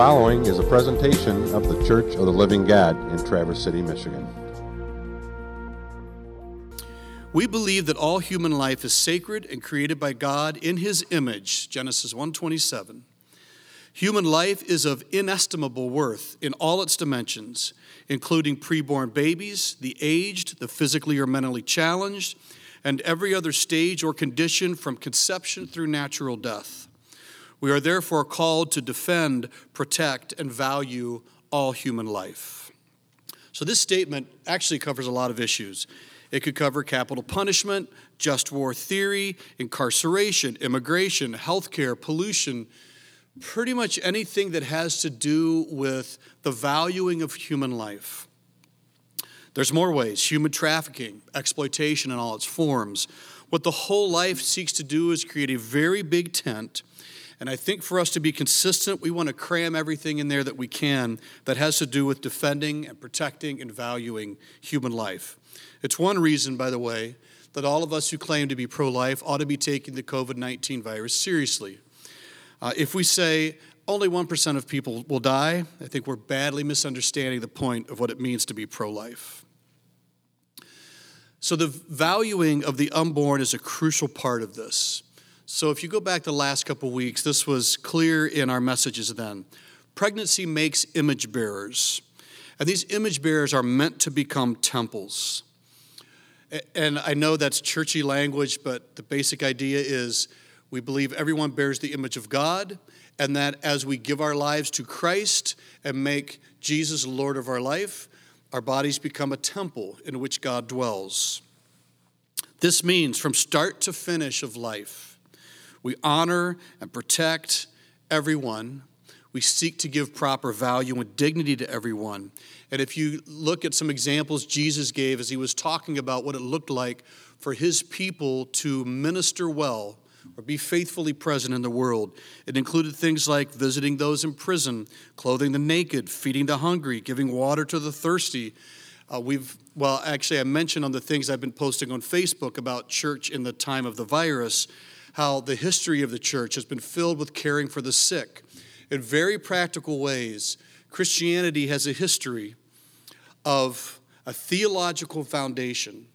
following is a presentation of the Church of the Living God in Traverse City, Michigan. We believe that all human life is sacred and created by God in his image, Genesis 1:27. Human life is of inestimable worth in all its dimensions, including preborn babies, the aged, the physically or mentally challenged, and every other stage or condition from conception through natural death. We are therefore called to defend, protect, and value all human life. So, this statement actually covers a lot of issues. It could cover capital punishment, just war theory, incarceration, immigration, healthcare, pollution, pretty much anything that has to do with the valuing of human life. There's more ways human trafficking, exploitation in all its forms. What the whole life seeks to do is create a very big tent. And I think for us to be consistent, we want to cram everything in there that we can that has to do with defending and protecting and valuing human life. It's one reason, by the way, that all of us who claim to be pro life ought to be taking the COVID 19 virus seriously. Uh, if we say only 1% of people will die, I think we're badly misunderstanding the point of what it means to be pro life. So, the valuing of the unborn is a crucial part of this. So, if you go back the last couple weeks, this was clear in our messages then. Pregnancy makes image bearers, and these image bearers are meant to become temples. And I know that's churchy language, but the basic idea is we believe everyone bears the image of God, and that as we give our lives to Christ and make Jesus Lord of our life, our bodies become a temple in which God dwells. This means from start to finish of life, we honor and protect everyone. We seek to give proper value and dignity to everyone. And if you look at some examples Jesus gave as he was talking about what it looked like for his people to minister well or be faithfully present in the world. It included things like visiting those in prison, clothing the naked, feeding the hungry, giving water to the thirsty. Uh, we've, well, actually, I mentioned on the things I've been posting on Facebook about church in the time of the virus, how the history of the church has been filled with caring for the sick. In very practical ways, Christianity has a history of a theological foundation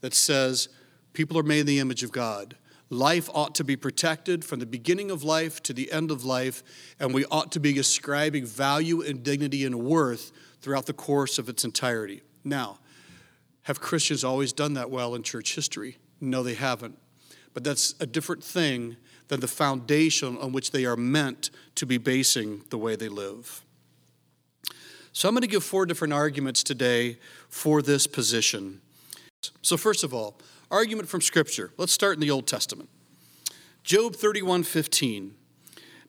that says people are made in the image of God. Life ought to be protected from the beginning of life to the end of life, and we ought to be ascribing value and dignity and worth throughout the course of its entirety. Now, have Christians always done that well in church history? No, they haven't. But that's a different thing than the foundation on which they are meant to be basing the way they live. So I'm going to give four different arguments today for this position. So, first of all, Argument from Scripture. Let's start in the Old Testament. Job 31 15.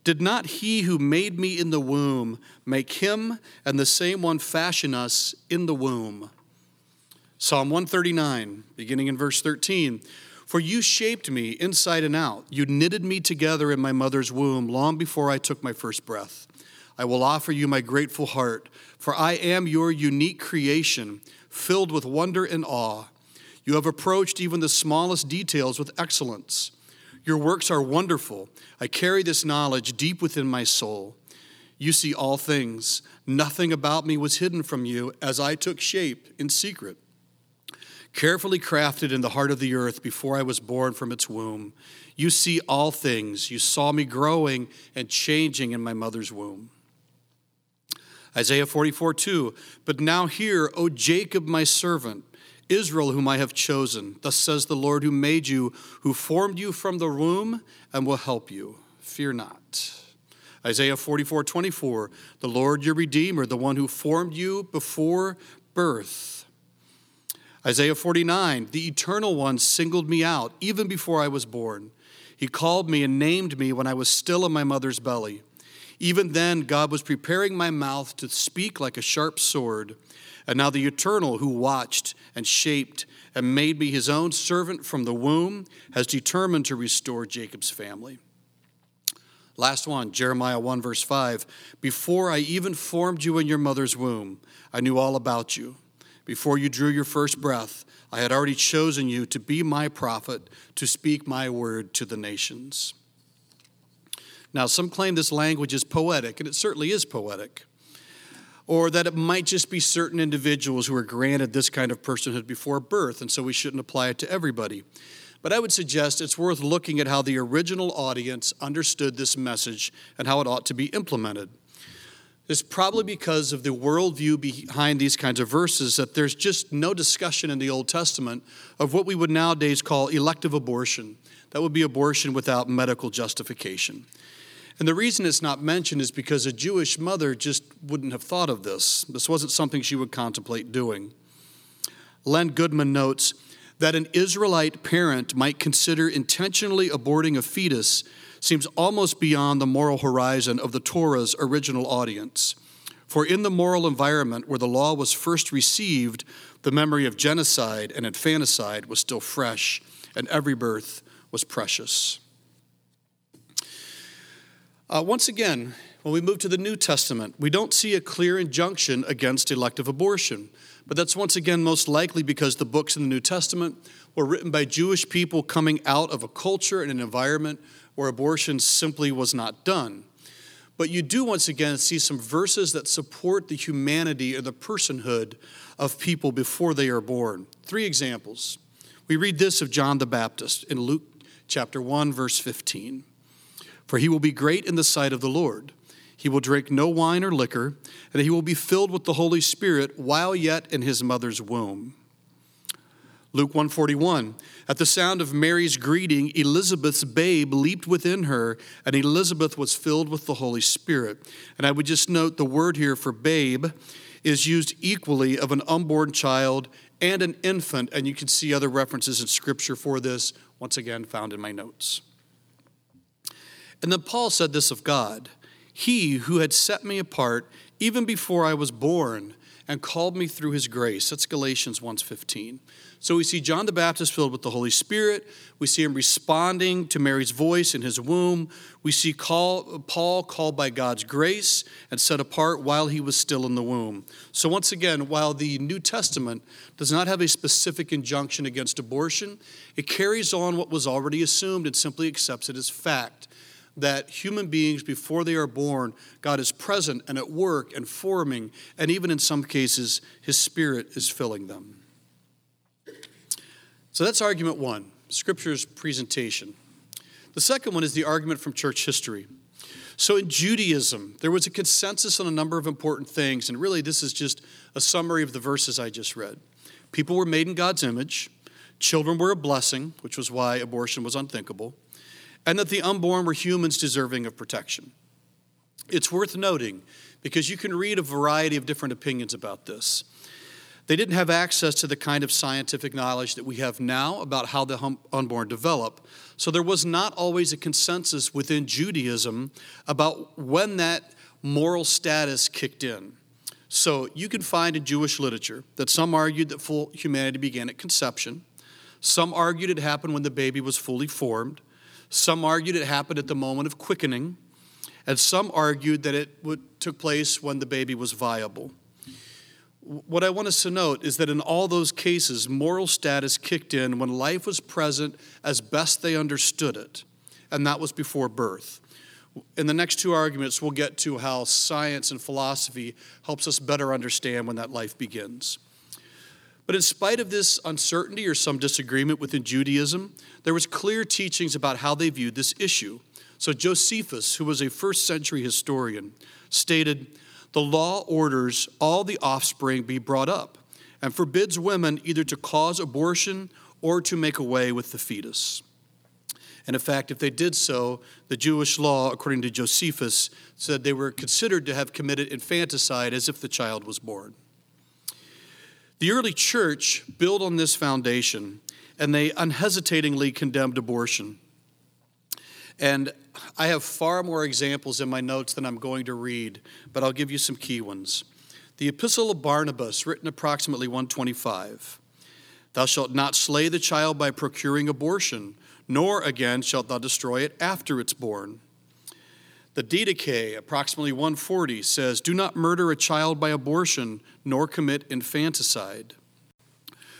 Did not he who made me in the womb make him and the same one fashion us in the womb? Psalm 139, beginning in verse 13. For you shaped me inside and out. You knitted me together in my mother's womb long before I took my first breath. I will offer you my grateful heart, for I am your unique creation, filled with wonder and awe. You have approached even the smallest details with excellence. Your works are wonderful. I carry this knowledge deep within my soul. You see all things. Nothing about me was hidden from you as I took shape in secret. Carefully crafted in the heart of the earth before I was born from its womb. You see all things. You saw me growing and changing in my mother's womb. Isaiah 44 2. But now hear, O Jacob, my servant Israel, whom I have chosen. Thus says the Lord who made you, who formed you from the womb and will help you. Fear not. Isaiah 44 24, the Lord your Redeemer, the one who formed you before birth. Isaiah 49, the Eternal One singled me out even before I was born. He called me and named me when I was still in my mother's belly. Even then, God was preparing my mouth to speak like a sharp sword. And now the Eternal, who watched and shaped and made me his own servant from the womb, has determined to restore Jacob's family. Last one, Jeremiah 1, verse 5. Before I even formed you in your mother's womb, I knew all about you. Before you drew your first breath, I had already chosen you to be my prophet, to speak my word to the nations. Now, some claim this language is poetic, and it certainly is poetic, or that it might just be certain individuals who are granted this kind of personhood before birth, and so we shouldn't apply it to everybody. But I would suggest it's worth looking at how the original audience understood this message and how it ought to be implemented. It's probably because of the worldview behind these kinds of verses that there's just no discussion in the Old Testament of what we would nowadays call elective abortion. That would be abortion without medical justification. And the reason it's not mentioned is because a Jewish mother just wouldn't have thought of this. This wasn't something she would contemplate doing. Len Goodman notes that an Israelite parent might consider intentionally aborting a fetus seems almost beyond the moral horizon of the Torah's original audience. For in the moral environment where the law was first received, the memory of genocide and infanticide was still fresh, and every birth was precious. Uh, once again, when we move to the New Testament, we don't see a clear injunction against elective abortion. But that's once again most likely because the books in the New Testament were written by Jewish people coming out of a culture and an environment where abortion simply was not done. But you do once again see some verses that support the humanity or the personhood of people before they are born. Three examples. We read this of John the Baptist in Luke chapter 1, verse 15. For he will be great in the sight of the Lord. He will drink no wine or liquor, and he will be filled with the Holy Spirit while yet in his mother's womb. Luke 141 At the sound of Mary's greeting Elizabeth's babe leaped within her and Elizabeth was filled with the Holy Spirit. And I would just note the word here for babe is used equally of an unborn child and an infant and you can see other references in scripture for this once again found in my notes. And then Paul said this of God He who had set me apart even before I was born and called me through his grace. That's Galatians 1:15. So we see John the Baptist filled with the Holy Spirit. We see him responding to Mary's voice in his womb. We see Paul called by God's grace and set apart while he was still in the womb. So once again, while the New Testament does not have a specific injunction against abortion, it carries on what was already assumed and simply accepts it as fact that human beings, before they are born, God is present and at work and forming, and even in some cases, His Spirit is filling them. So that's argument one Scripture's presentation. The second one is the argument from church history. So in Judaism, there was a consensus on a number of important things, and really this is just a summary of the verses I just read. People were made in God's image, children were a blessing, which was why abortion was unthinkable and that the unborn were humans deserving of protection. It's worth noting because you can read a variety of different opinions about this. They didn't have access to the kind of scientific knowledge that we have now about how the hum- unborn develop. So there was not always a consensus within Judaism about when that moral status kicked in. So you can find in Jewish literature that some argued that full humanity began at conception, some argued it happened when the baby was fully formed. Some argued it happened at the moment of quickening, and some argued that it would, took place when the baby was viable. What I want us to note is that in all those cases, moral status kicked in when life was present as best they understood it, and that was before birth. In the next two arguments, we'll get to how science and philosophy helps us better understand when that life begins. But in spite of this uncertainty or some disagreement within Judaism, there was clear teachings about how they viewed this issue. So Josephus, who was a first century historian, stated, "The law orders all the offspring be brought up and forbids women either to cause abortion or to make away with the fetus." And in fact, if they did so, the Jewish law, according to Josephus, said they were considered to have committed infanticide as if the child was born. The early church built on this foundation and they unhesitatingly condemned abortion. And I have far more examples in my notes than I'm going to read, but I'll give you some key ones. The Epistle of Barnabas, written approximately 125. Thou shalt not slay the child by procuring abortion, nor again shalt thou destroy it after it's born. The Didache, approximately 140, says, Do not murder a child by abortion, nor commit infanticide.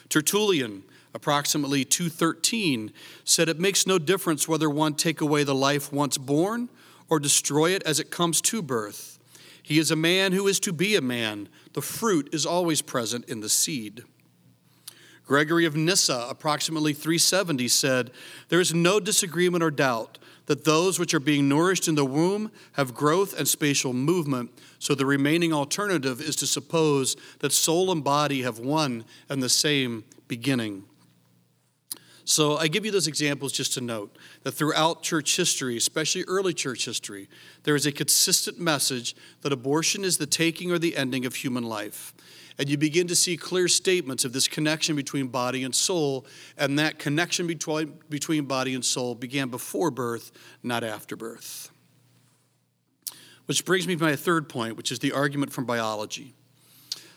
Tertullian, approximately 213, said it makes no difference whether one take away the life once born or destroy it as it comes to birth. He is a man who is to be a man. The fruit is always present in the seed. Gregory of Nyssa, approximately 370, said, There is no disagreement or doubt that those which are being nourished in the womb have growth and spatial movement, so the remaining alternative is to suppose that soul and body have one and the same beginning. So I give you those examples just to note that throughout church history, especially early church history, there is a consistent message that abortion is the taking or the ending of human life. And you begin to see clear statements of this connection between body and soul, and that connection between, between body and soul began before birth, not after birth. Which brings me to my third point, which is the argument from biology.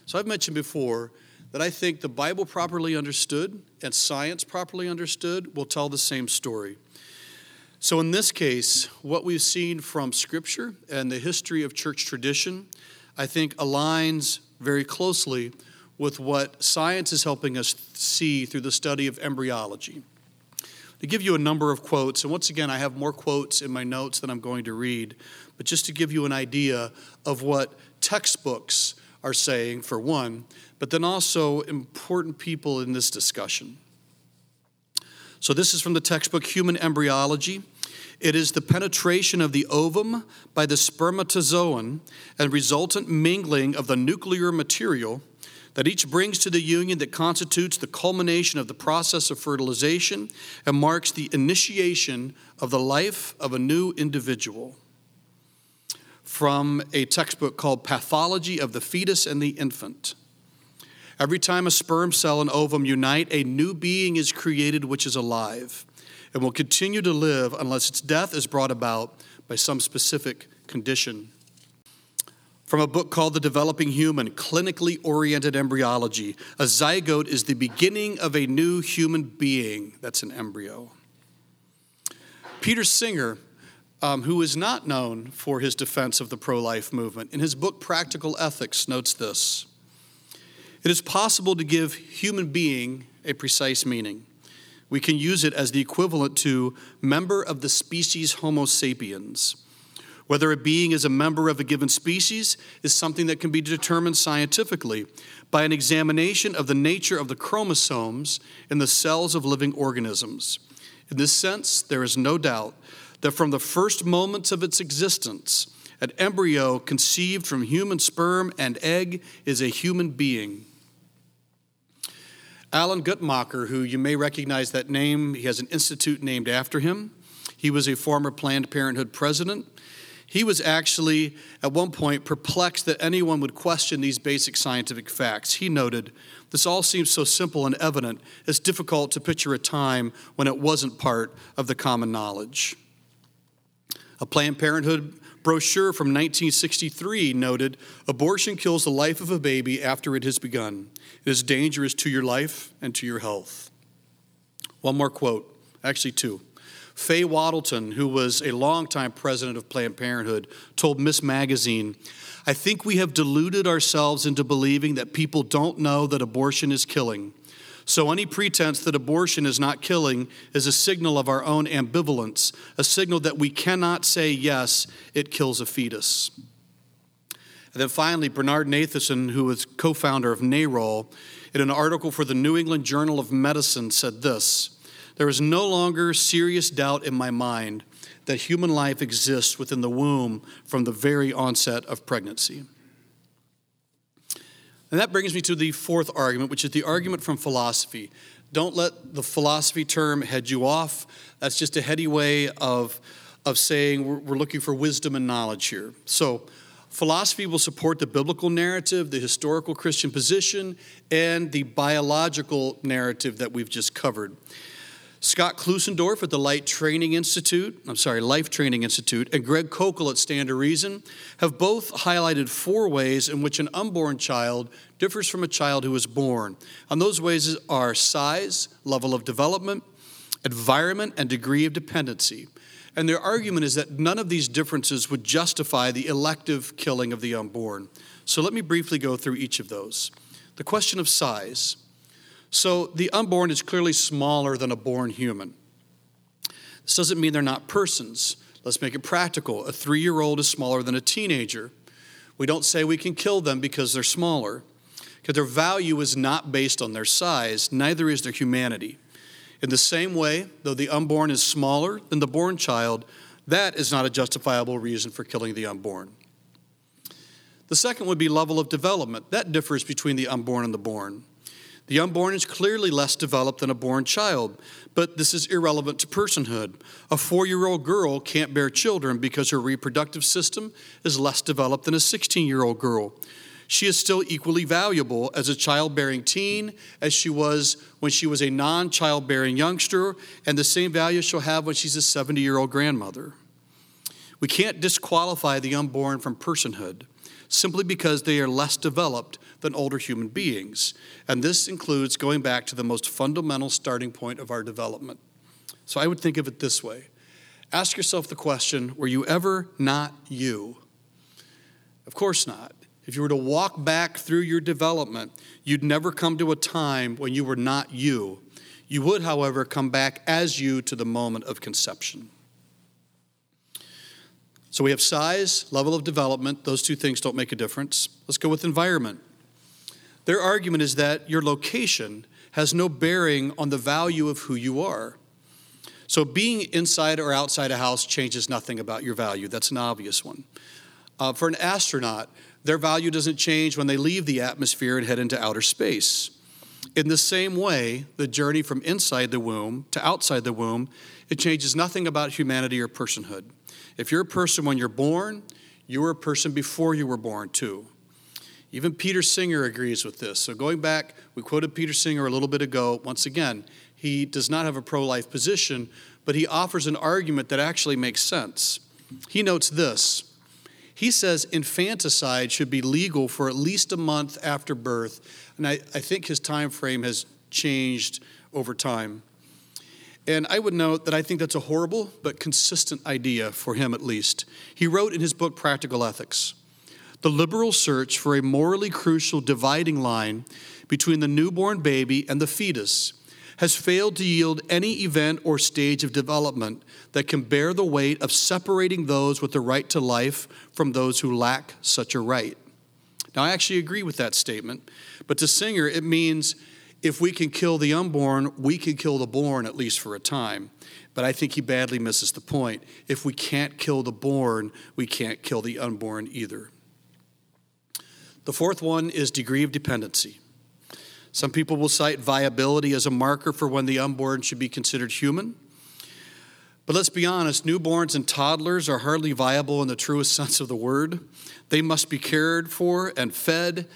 So I've mentioned before that I think the Bible properly understood and science properly understood will tell the same story. So, in this case, what we've seen from Scripture and the history of church tradition, I think aligns very closely with what science is helping us see through the study of embryology. To give you a number of quotes, and once again, I have more quotes in my notes than I'm going to read, but just to give you an idea of what textbooks are saying, for one, but then also important people in this discussion. So, this is from the textbook Human Embryology. It is the penetration of the ovum by the spermatozoon and resultant mingling of the nuclear material that each brings to the union that constitutes the culmination of the process of fertilization and marks the initiation of the life of a new individual. From a textbook called Pathology of the Fetus and the Infant. Every time a sperm cell and ovum unite, a new being is created which is alive and will continue to live unless its death is brought about by some specific condition. From a book called The Developing Human Clinically Oriented Embryology, a zygote is the beginning of a new human being. That's an embryo. Peter Singer, um, who is not known for his defense of the pro life movement, in his book Practical Ethics, notes this. It is possible to give human being a precise meaning. We can use it as the equivalent to member of the species Homo sapiens. Whether a being is a member of a given species is something that can be determined scientifically by an examination of the nature of the chromosomes in the cells of living organisms. In this sense, there is no doubt that from the first moments of its existence, an embryo conceived from human sperm and egg is a human being. Alan Guttmacher, who you may recognize that name, he has an institute named after him. He was a former Planned Parenthood president. He was actually, at one point, perplexed that anyone would question these basic scientific facts. He noted, This all seems so simple and evident, it's difficult to picture a time when it wasn't part of the common knowledge. A Planned Parenthood brochure from 1963 noted abortion kills the life of a baby after it has begun. It is dangerous to your life and to your health. One more quote, actually, two. Faye Wattleton, who was a longtime president of Planned Parenthood, told Miss Magazine, I think we have deluded ourselves into believing that people don't know that abortion is killing. So, any pretense that abortion is not killing is a signal of our own ambivalence, a signal that we cannot say, yes, it kills a fetus. And then finally, Bernard Nathanson, who was co founder of NARAL, in an article for the New England Journal of Medicine, said this There is no longer serious doubt in my mind that human life exists within the womb from the very onset of pregnancy. And that brings me to the fourth argument, which is the argument from philosophy. Don't let the philosophy term head you off. That's just a heady way of, of saying we're, we're looking for wisdom and knowledge here. So, philosophy will support the biblical narrative, the historical Christian position, and the biological narrative that we've just covered. Scott Klusendorf at the Light Training Institute, I'm sorry, Life Training Institute, and Greg Koukl at Stand to Reason have both highlighted four ways in which an unborn child differs from a child who is born. And those ways are size, level of development, environment, and degree of dependency. And their argument is that none of these differences would justify the elective killing of the unborn. So let me briefly go through each of those. The question of size. So the unborn is clearly smaller than a born human. This doesn't mean they're not persons. Let's make it practical. A three year old is smaller than a teenager. We don't say we can kill them because they're smaller, because their value is not based on their size, neither is their humanity. In the same way, though the unborn is smaller than the born child, that is not a justifiable reason for killing the unborn. The second would be level of development. That differs between the unborn and the born. The unborn is clearly less developed than a born child, but this is irrelevant to personhood. A four year old girl can't bear children because her reproductive system is less developed than a 16 year old girl. She is still equally valuable as a childbearing teen as she was when she was a non childbearing youngster, and the same value she'll have when she's a 70 year old grandmother. We can't disqualify the unborn from personhood simply because they are less developed than older human beings. And this includes going back to the most fundamental starting point of our development. So I would think of it this way Ask yourself the question were you ever not you? Of course not. If you were to walk back through your development, you'd never come to a time when you were not you. You would, however, come back as you to the moment of conception. So we have size, level of development. Those two things don't make a difference. Let's go with environment. Their argument is that your location has no bearing on the value of who you are. So being inside or outside a house changes nothing about your value. That's an obvious one. Uh, for an astronaut, their value doesn't change when they leave the atmosphere and head into outer space. In the same way, the journey from inside the womb to outside the womb, it changes nothing about humanity or personhood. If you're a person when you're born, you were a person before you were born, too. Even Peter Singer agrees with this. So, going back, we quoted Peter Singer a little bit ago. Once again, he does not have a pro life position, but he offers an argument that actually makes sense. He notes this he says infanticide should be legal for at least a month after birth, and I, I think his time frame has changed over time. And I would note that I think that's a horrible but consistent idea for him at least. He wrote in his book Practical Ethics the liberal search for a morally crucial dividing line between the newborn baby and the fetus has failed to yield any event or stage of development that can bear the weight of separating those with the right to life from those who lack such a right. Now, I actually agree with that statement, but to Singer, it means if we can kill the unborn, we can kill the born, at least for a time. But I think he badly misses the point. If we can't kill the born, we can't kill the unborn either. The fourth one is degree of dependency. Some people will cite viability as a marker for when the unborn should be considered human. But let's be honest, newborns and toddlers are hardly viable in the truest sense of the word. They must be cared for and fed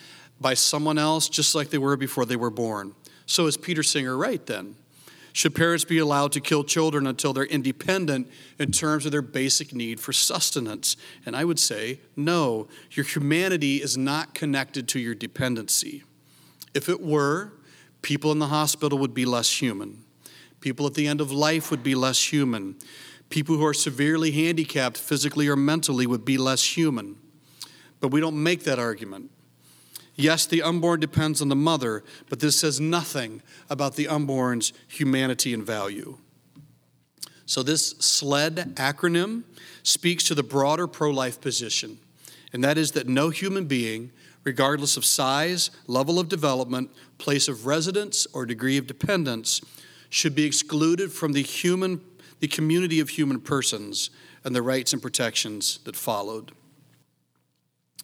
by someone else just like they were before they were born. So is Peter Singer right then? Should parents be allowed to kill children until they're independent in terms of their basic need for sustenance? And I would say, no, your humanity is not connected to your dependency. If it were, people in the hospital would be less human. People at the end of life would be less human. People who are severely handicapped physically or mentally would be less human. But we don't make that argument. Yes, the unborn depends on the mother, but this says nothing about the unborn's humanity and value. So, this SLED acronym speaks to the broader pro life position, and that is that no human being, regardless of size, level of development, place of residence, or degree of dependence, should be excluded from the, human, the community of human persons and the rights and protections that followed.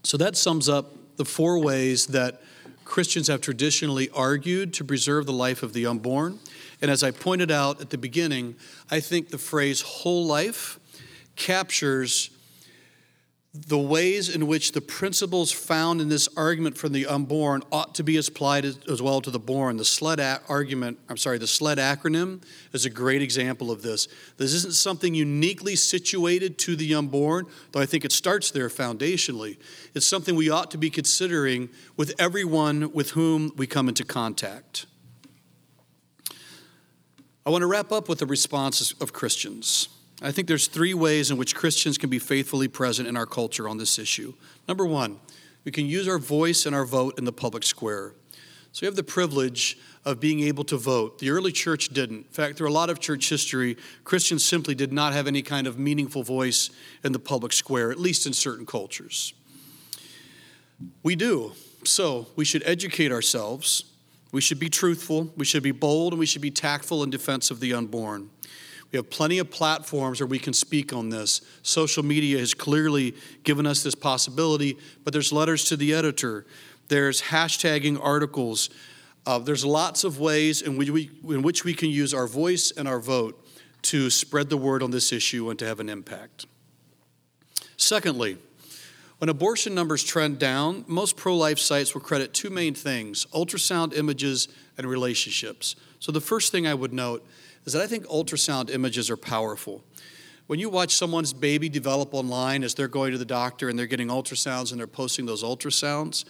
So, that sums up the four ways that Christians have traditionally argued to preserve the life of the unborn. And as I pointed out at the beginning, I think the phrase whole life captures the ways in which the principles found in this argument from the unborn ought to be applied as well to the born. The SLED argument, I'm sorry, the SLED acronym is a great example of this. This isn't something uniquely situated to the unborn, though I think it starts there foundationally. It's something we ought to be considering with everyone with whom we come into contact. I want to wrap up with the responses of Christians. I think there's three ways in which Christians can be faithfully present in our culture on this issue. Number one, we can use our voice and our vote in the public square. So we have the privilege of being able to vote. The early church didn't. In fact, through a lot of church history, Christians simply did not have any kind of meaningful voice in the public square, at least in certain cultures. We do. So we should educate ourselves. We should be truthful. We should be bold, and we should be tactful in defense of the unborn. We have plenty of platforms where we can speak on this. Social media has clearly given us this possibility, but there's letters to the editor, there's hashtagging articles. Uh, there's lots of ways in which, we, in which we can use our voice and our vote to spread the word on this issue and to have an impact. Secondly, when abortion numbers trend down, most pro life sites will credit two main things ultrasound images and relationships. So, the first thing I would note is that I think ultrasound images are powerful. When you watch someone's baby develop online as they're going to the doctor and they're getting ultrasounds and they're posting those ultrasounds,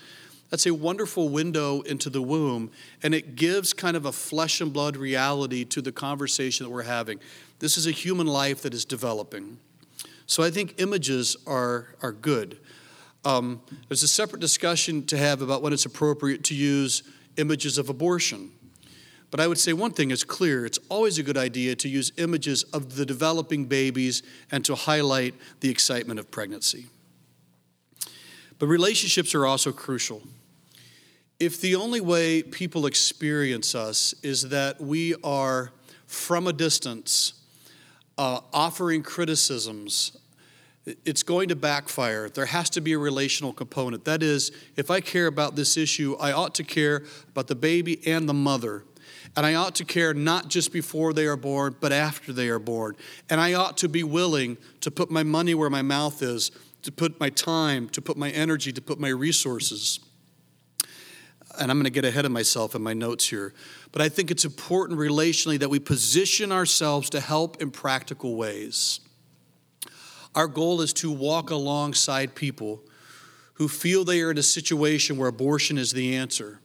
that's a wonderful window into the womb, and it gives kind of a flesh and blood reality to the conversation that we're having. This is a human life that is developing. So I think images are, are good. Um, there's a separate discussion to have about when it's appropriate to use images of abortion. But I would say one thing is clear it's always a good idea to use images of the developing babies and to highlight the excitement of pregnancy. But relationships are also crucial. If the only way people experience us is that we are from a distance uh, offering criticisms, it's going to backfire. There has to be a relational component. That is, if I care about this issue, I ought to care about the baby and the mother. And I ought to care not just before they are born, but after they are born. And I ought to be willing to put my money where my mouth is, to put my time, to put my energy, to put my resources. And I'm going to get ahead of myself in my notes here. But I think it's important relationally that we position ourselves to help in practical ways. Our goal is to walk alongside people who feel they are in a situation where abortion is the answer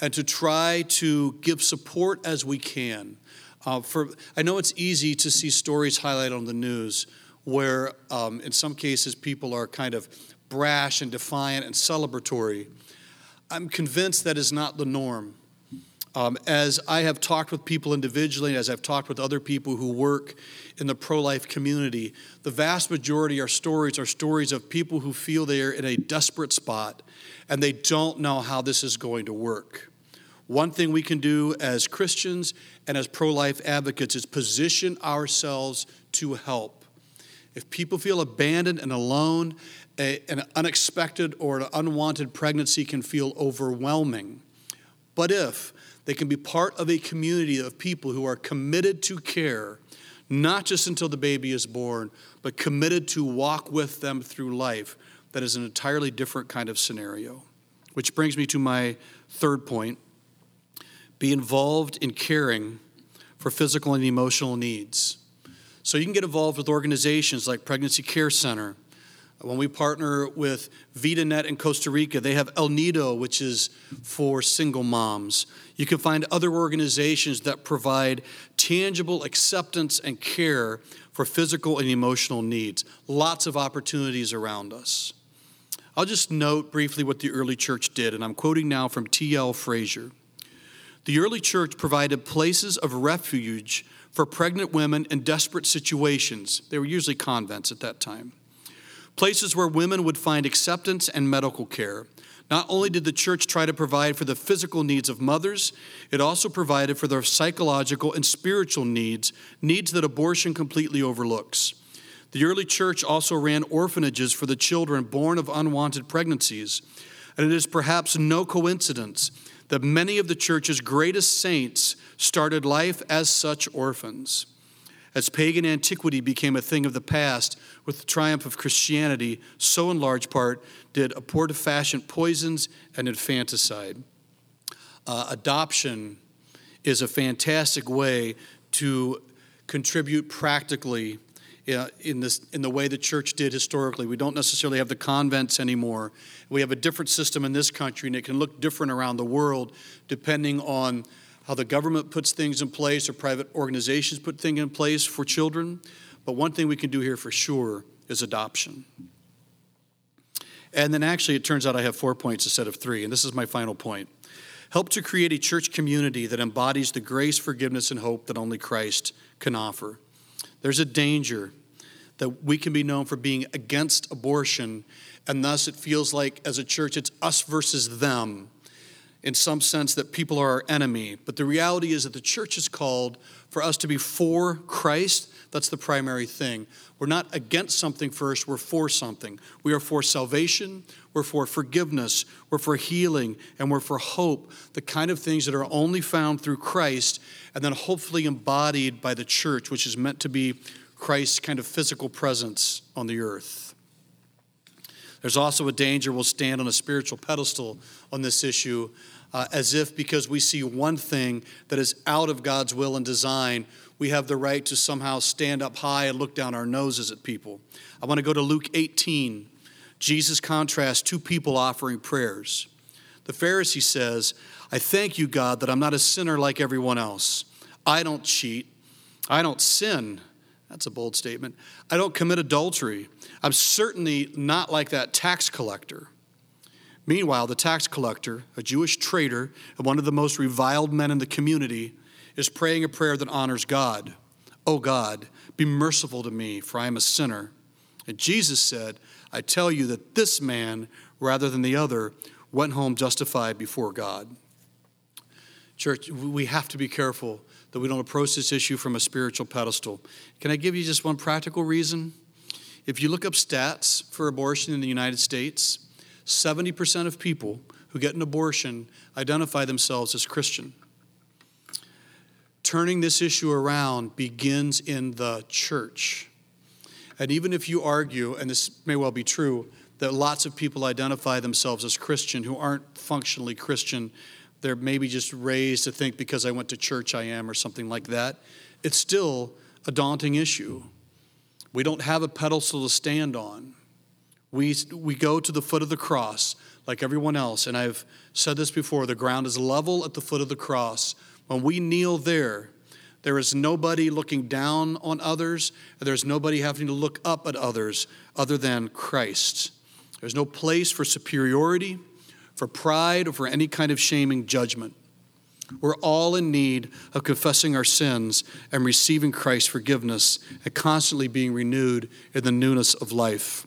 and to try to give support as we can. Uh, for, I know it's easy to see stories highlighted on the news where, um, in some cases, people are kind of brash and defiant and celebratory. I'm convinced that is not the norm. Um, as I have talked with people individually, as I've talked with other people who work in the pro life community, the vast majority of stories are stories of people who feel they are in a desperate spot and they don't know how this is going to work. One thing we can do as Christians and as pro life advocates is position ourselves to help. If people feel abandoned and alone, a, an unexpected or an unwanted pregnancy can feel overwhelming. But if they can be part of a community of people who are committed to care, not just until the baby is born, but committed to walk with them through life. That is an entirely different kind of scenario. Which brings me to my third point be involved in caring for physical and emotional needs. So you can get involved with organizations like Pregnancy Care Center when we partner with VitaNet in Costa Rica, they have El Nido, which is for single moms. You can find other organizations that provide tangible acceptance and care for physical and emotional needs. Lots of opportunities around us. I'll just note briefly what the early church did, and I'm quoting now from T.L. Frazier. The early church provided places of refuge for pregnant women in desperate situations. They were usually convents at that time places where women would find acceptance and medical care. Not only did the church try to provide for the physical needs of mothers, it also provided for their psychological and spiritual needs, needs that abortion completely overlooks. The early church also ran orphanages for the children born of unwanted pregnancies. And it is perhaps no coincidence that many of the church's greatest saints started life as such orphans. As pagan antiquity became a thing of the past with the triumph of Christianity, so in large part did abortifacient poisons and infanticide. Uh, adoption is a fantastic way to contribute practically uh, in, this, in the way the church did historically. We don't necessarily have the convents anymore. We have a different system in this country, and it can look different around the world depending on how the government puts things in place or private organizations put things in place for children. But one thing we can do here for sure is adoption. And then actually, it turns out I have four points instead of three, and this is my final point. Help to create a church community that embodies the grace, forgiveness, and hope that only Christ can offer. There's a danger that we can be known for being against abortion, and thus it feels like as a church it's us versus them in some sense that people are our enemy. But the reality is that the church is called for us to be for Christ. That's the primary thing. We're not against something first, we're for something. We are for salvation, we're for forgiveness, we're for healing, and we're for hope, the kind of things that are only found through Christ and then hopefully embodied by the church, which is meant to be Christ's kind of physical presence on the earth. There's also a danger we'll stand on a spiritual pedestal on this issue, uh, as if because we see one thing that is out of God's will and design, we have the right to somehow stand up high and look down our noses at people. I want to go to Luke 18. Jesus contrasts two people offering prayers. The Pharisee says, I thank you, God, that I'm not a sinner like everyone else. I don't cheat. I don't sin. That's a bold statement. I don't commit adultery. I'm certainly not like that tax collector. Meanwhile, the tax collector, a Jewish traitor and one of the most reviled men in the community, is praying a prayer that honors God. Oh God, be merciful to me, for I am a sinner. And Jesus said, I tell you that this man, rather than the other, went home justified before God. Church, we have to be careful that we don't approach this issue from a spiritual pedestal. Can I give you just one practical reason? If you look up stats for abortion in the United States, 70% of people who get an abortion identify themselves as Christian turning this issue around begins in the church. And even if you argue, and this may well be true, that lots of people identify themselves as Christian who aren't functionally Christian, they're maybe just raised to think because I went to church I am or something like that, it's still a daunting issue. We don't have a pedestal to stand on. We, we go to the foot of the cross like everyone else. And I've said this before the ground is level at the foot of the cross. When we kneel there, there is nobody looking down on others, there's nobody having to look up at others other than Christ. There's no place for superiority, for pride, or for any kind of shaming judgment. We're all in need of confessing our sins and receiving Christ's forgiveness and constantly being renewed in the newness of life.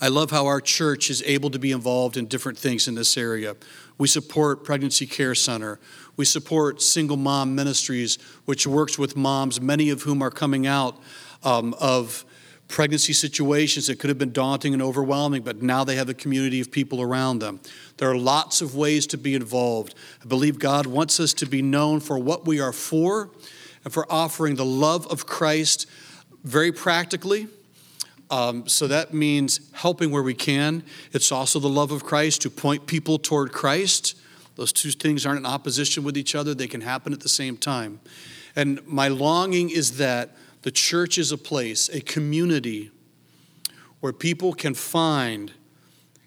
I love how our church is able to be involved in different things in this area. We support Pregnancy Care Center. We support Single Mom Ministries, which works with moms, many of whom are coming out um, of pregnancy situations that could have been daunting and overwhelming, but now they have a community of people around them. There are lots of ways to be involved. I believe God wants us to be known for what we are for and for offering the love of Christ very practically um, so that means helping where we can. It's also the love of Christ to point people toward Christ. Those two things aren't in opposition with each other, they can happen at the same time. And my longing is that the church is a place, a community, where people can find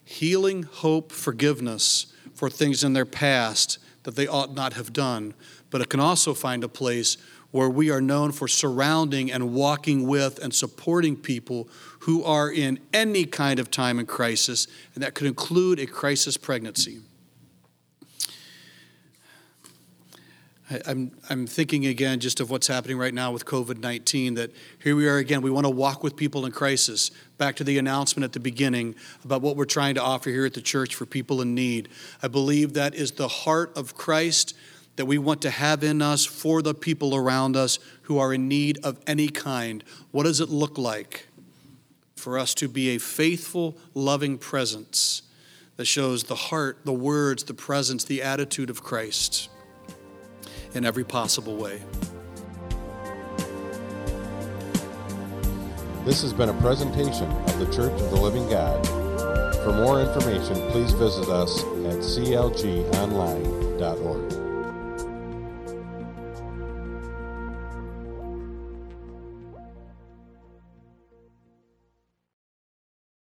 healing, hope, forgiveness for things in their past that they ought not have done. But it can also find a place where we are known for surrounding and walking with and supporting people who are in any kind of time and crisis, and that could include a crisis pregnancy. I'm, I'm thinking again just of what's happening right now with COVID 19, that here we are again. We want to walk with people in crisis. Back to the announcement at the beginning about what we're trying to offer here at the church for people in need. I believe that is the heart of Christ that we want to have in us for the people around us who are in need of any kind. What does it look like for us to be a faithful, loving presence that shows the heart, the words, the presence, the attitude of Christ in every possible way? This has been a presentation of the Church of the Living God. For more information, please visit us at clgonline.org.